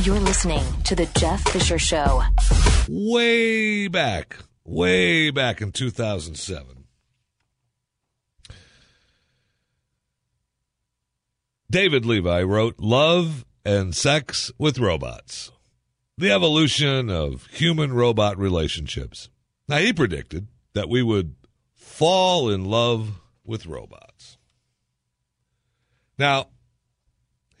You're listening to The Jeff Fisher Show. Way back, way back in 2007. David Levi wrote Love and Sex with Robots The Evolution of Human Robot Relationships. Now, he predicted that we would fall in love with robots. Now,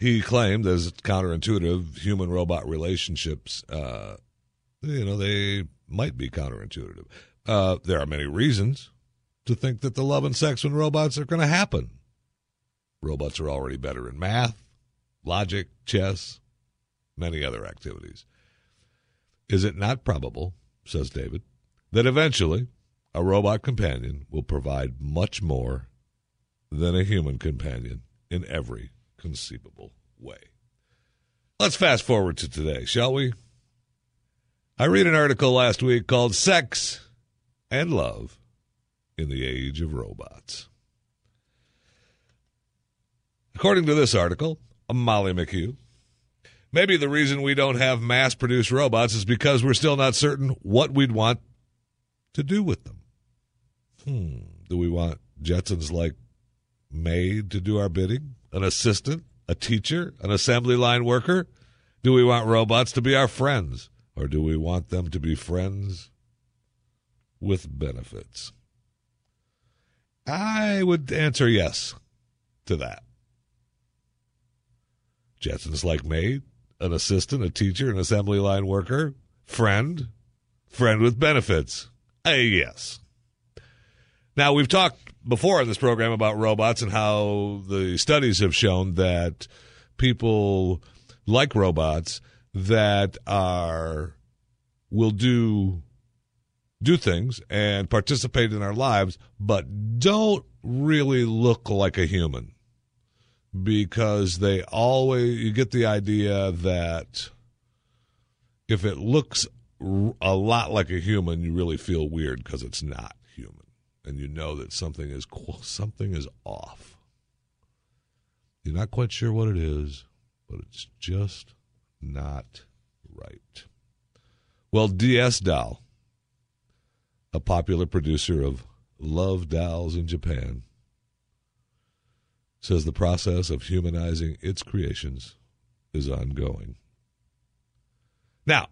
he claimed as counterintuitive human robot relationships, uh, you know, they might be counterintuitive. Uh, there are many reasons to think that the love and sex with robots are going to happen. Robots are already better in math, logic, chess, many other activities. Is it not probable, says David, that eventually a robot companion will provide much more than a human companion in every conceivable way. Let's fast forward to today, shall we? I read an article last week called Sex and Love in the Age of Robots. According to this article, Molly McHugh, maybe the reason we don't have mass produced robots is because we're still not certain what we'd want to do with them. Hmm. Do we want Jetsons like maid to do our bidding? An assistant? A teacher? An assembly line worker? Do we want robots to be our friends? Or do we want them to be friends with benefits? I would answer yes to that. Jetsons like me, an assistant, a teacher, an assembly line worker, friend, friend with benefits. A yes. Now, we've talked before in this program about robots and how the studies have shown that people like robots that are will do do things and participate in our lives but don't really look like a human because they always you get the idea that if it looks a lot like a human you really feel weird because it's not human and you know that something is something is off. You're not quite sure what it is, but it's just not right. Well, DS Doll, a popular producer of love dolls in Japan, says the process of humanizing its creations is ongoing. Now,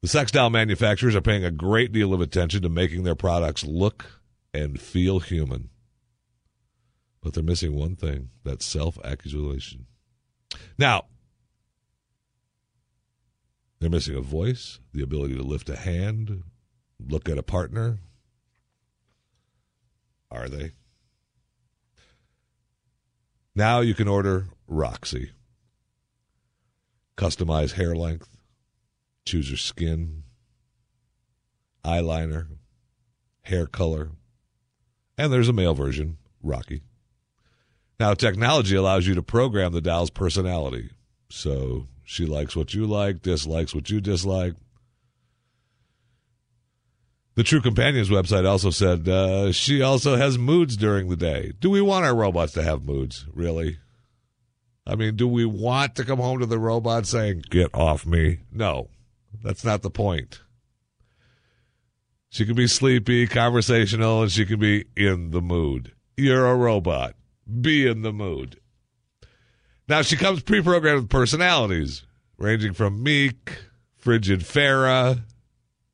the sex doll manufacturers are paying a great deal of attention to making their products look and feel human. But they're missing one thing that self accusation. Now, they're missing a voice, the ability to lift a hand, look at a partner. Are they? Now you can order Roxxxy. Customize hair length, choose your skin, eyeliner, hair color, and there's a male version, Rocky. Now, technology allows you to program the doll's personality. So she likes what you like, dislikes what you dislike. The True Companions website also said uh, she also has moods during the day. Do we want our robots to have moods, really? I mean, do we want to come home to the robot saying, get off me? No, that's not the point. She can be sleepy, conversational, and she can be in the mood. You're a robot. Be in the mood. Now, she comes pre programmed with personalities ranging from meek, frigid Farrah,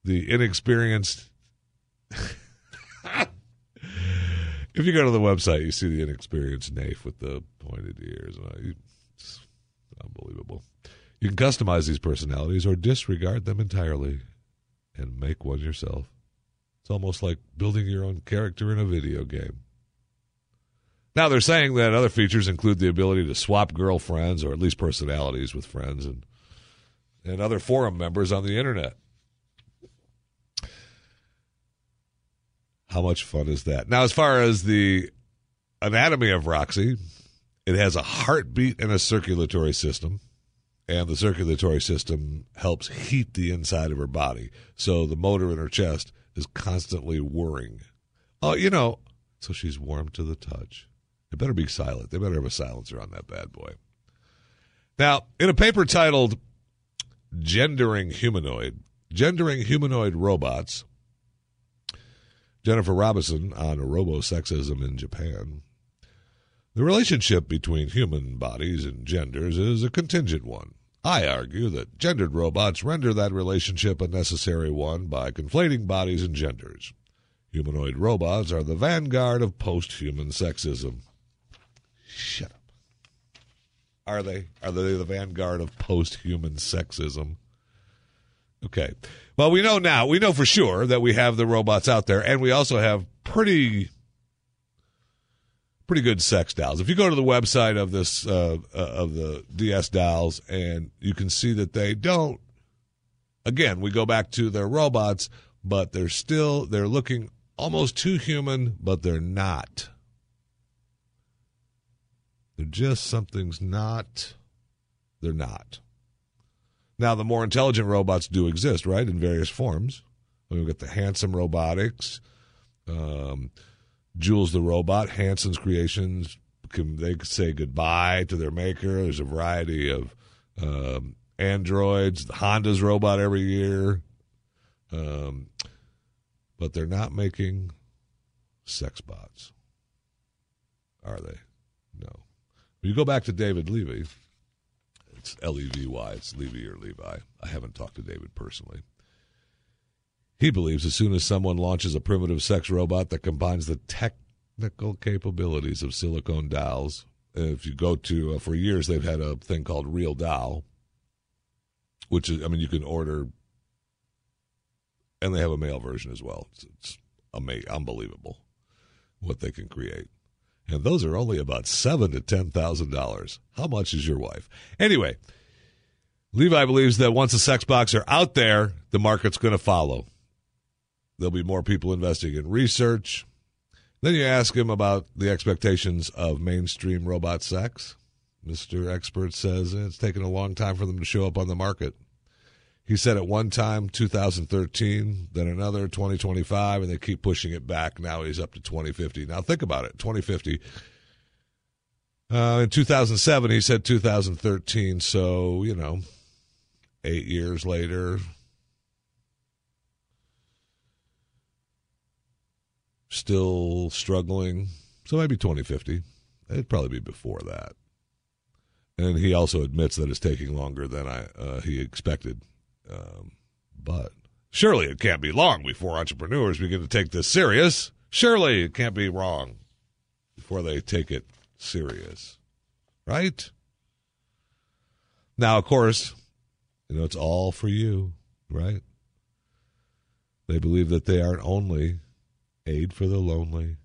the inexperienced. if you go to the website, you see the inexperienced Nafe with the pointed ears. It's unbelievable. You can customize these personalities or disregard them entirely and make one yourself. It's almost like building your own character in a video game. Now they're saying that other features include the ability to swap girlfriends or at least personalities with friends and and other forum members on the internet. How much fun is that? Now, as far as the anatomy of Roxxxy, it has a heartbeat and a circulatory system. And the circulatory system helps heat the inside of her body. So the motor in her chest is constantly whirring. Oh, uh, you know, so she's warm to the touch. It better be silent. They better have a silencer on that bad boy. Now, in a paper titled gendering humanoid, gendering humanoid robots. Jennifer Robertson on robosexism in Japan. The relationship between human bodies and genders is a contingent one. I argue that gendered robots render that relationship a necessary one by conflating bodies and genders. Humanoid robots are the vanguard of post human sexism. Shut up. Are they? Are they the vanguard of post human sexism? Okay. Well, we know now, we know for sure that we have the robots out there, and we also have pretty pretty good sex dolls. If you go to the website of this uh, uh, of the DS dolls, and you can see that they don't. Again, we go back to their robots, but they're still they're looking almost too human, but they're not. They're just something's not. They're not. Now, the more intelligent robots do exist, right, in various forms. We've got the Hanson Robotics. Um, Jules the Robot, Hanson's Creations, can they say goodbye to their maker. There's a variety of um, androids. Honda's robot every year, um, but they're not making sex bots, are they? No. When you go back to David Levy, it's L E V Y. It's Levy or Levi. I haven't talked to David personally. He believes as soon as someone launches a primitive sex robot that combines the technical capabilities of silicone dolls, if you go to, uh, for years, they've had a thing called Real Doll, which is, I mean, you can order, and they have a male version as well. It's, it's unbelievable what they can create. And those are only about seven to ten thousand dollars. How much is your wife? Anyway, Levi believes that once the sex bots are out there, the market's going to follow. There'll be more people investing in research. Then you ask him about the expectations of mainstream robot sex. Mr. Expert says it's taken a long time for them to show up on the market. He said at one time 2013, then another 2025, and they keep pushing it back. Now he's up to 2050. Now think about it 2050. Uh, in 2007, he said 2013. So, you know, eight years later, still struggling. So maybe 2050. It'd probably be before that. And he also admits that it's taking longer than I uh, he expected. Um, but surely it can't be long before entrepreneurs begin to take this serious. Surely it can't be wrong before they take it serious. Right? Now, of course, you know, it's all for you, right? They believe that they aren't only aid for the lonely.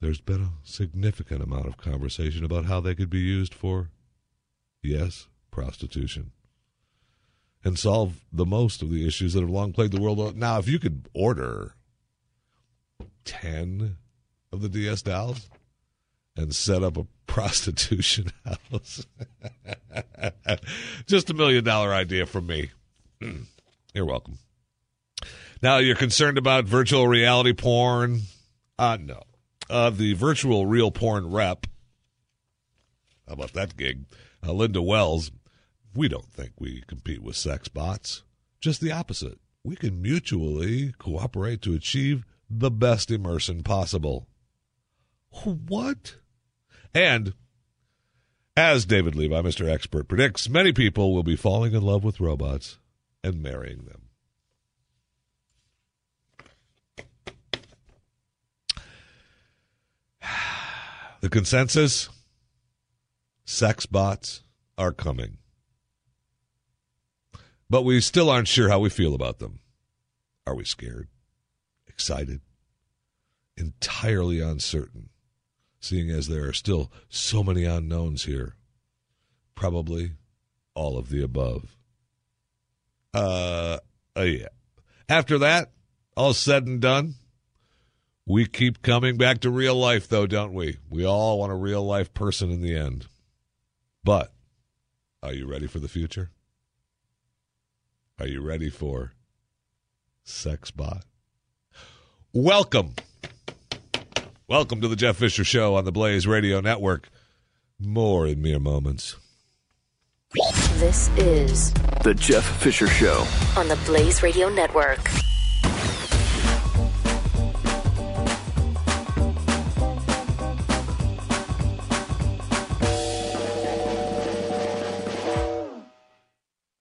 There's been a significant amount of conversation about how they could be used for, yes, prostitution, and solve the most of the issues that have long plagued the world. Now, if you could order 10 of the DS dolls and set up a prostitution house, just a million dollar idea from me. You're welcome. Now, you're concerned about virtual reality porn? Uh, no. Uh, the virtual real porn rep, how about that gig? Uh, Linda Wells, we don't think we compete with sex bots. Just the opposite. We can mutually cooperate to achieve the best immersion possible. What? And as David Levi, Mr. Expert, predicts, many people will be falling in love with robots and marrying them. The consensus sex bots are coming. But we still aren't sure how we feel about them. Are we scared? Excited? Entirely uncertain, seeing as there are still so many unknowns here. Probably all of the above. Uh, uh yeah. After that, all said and done, we keep coming back to real life, though, don't we? We all want a real life person in the end. But are you ready for the future? Are you ready for Sex Bot? Welcome. Welcome to the Jeff Fisher Show on the Blaze Radio Network. More in mere moments. This is The Jeff Fisher Show. on the Blaze Radio Network.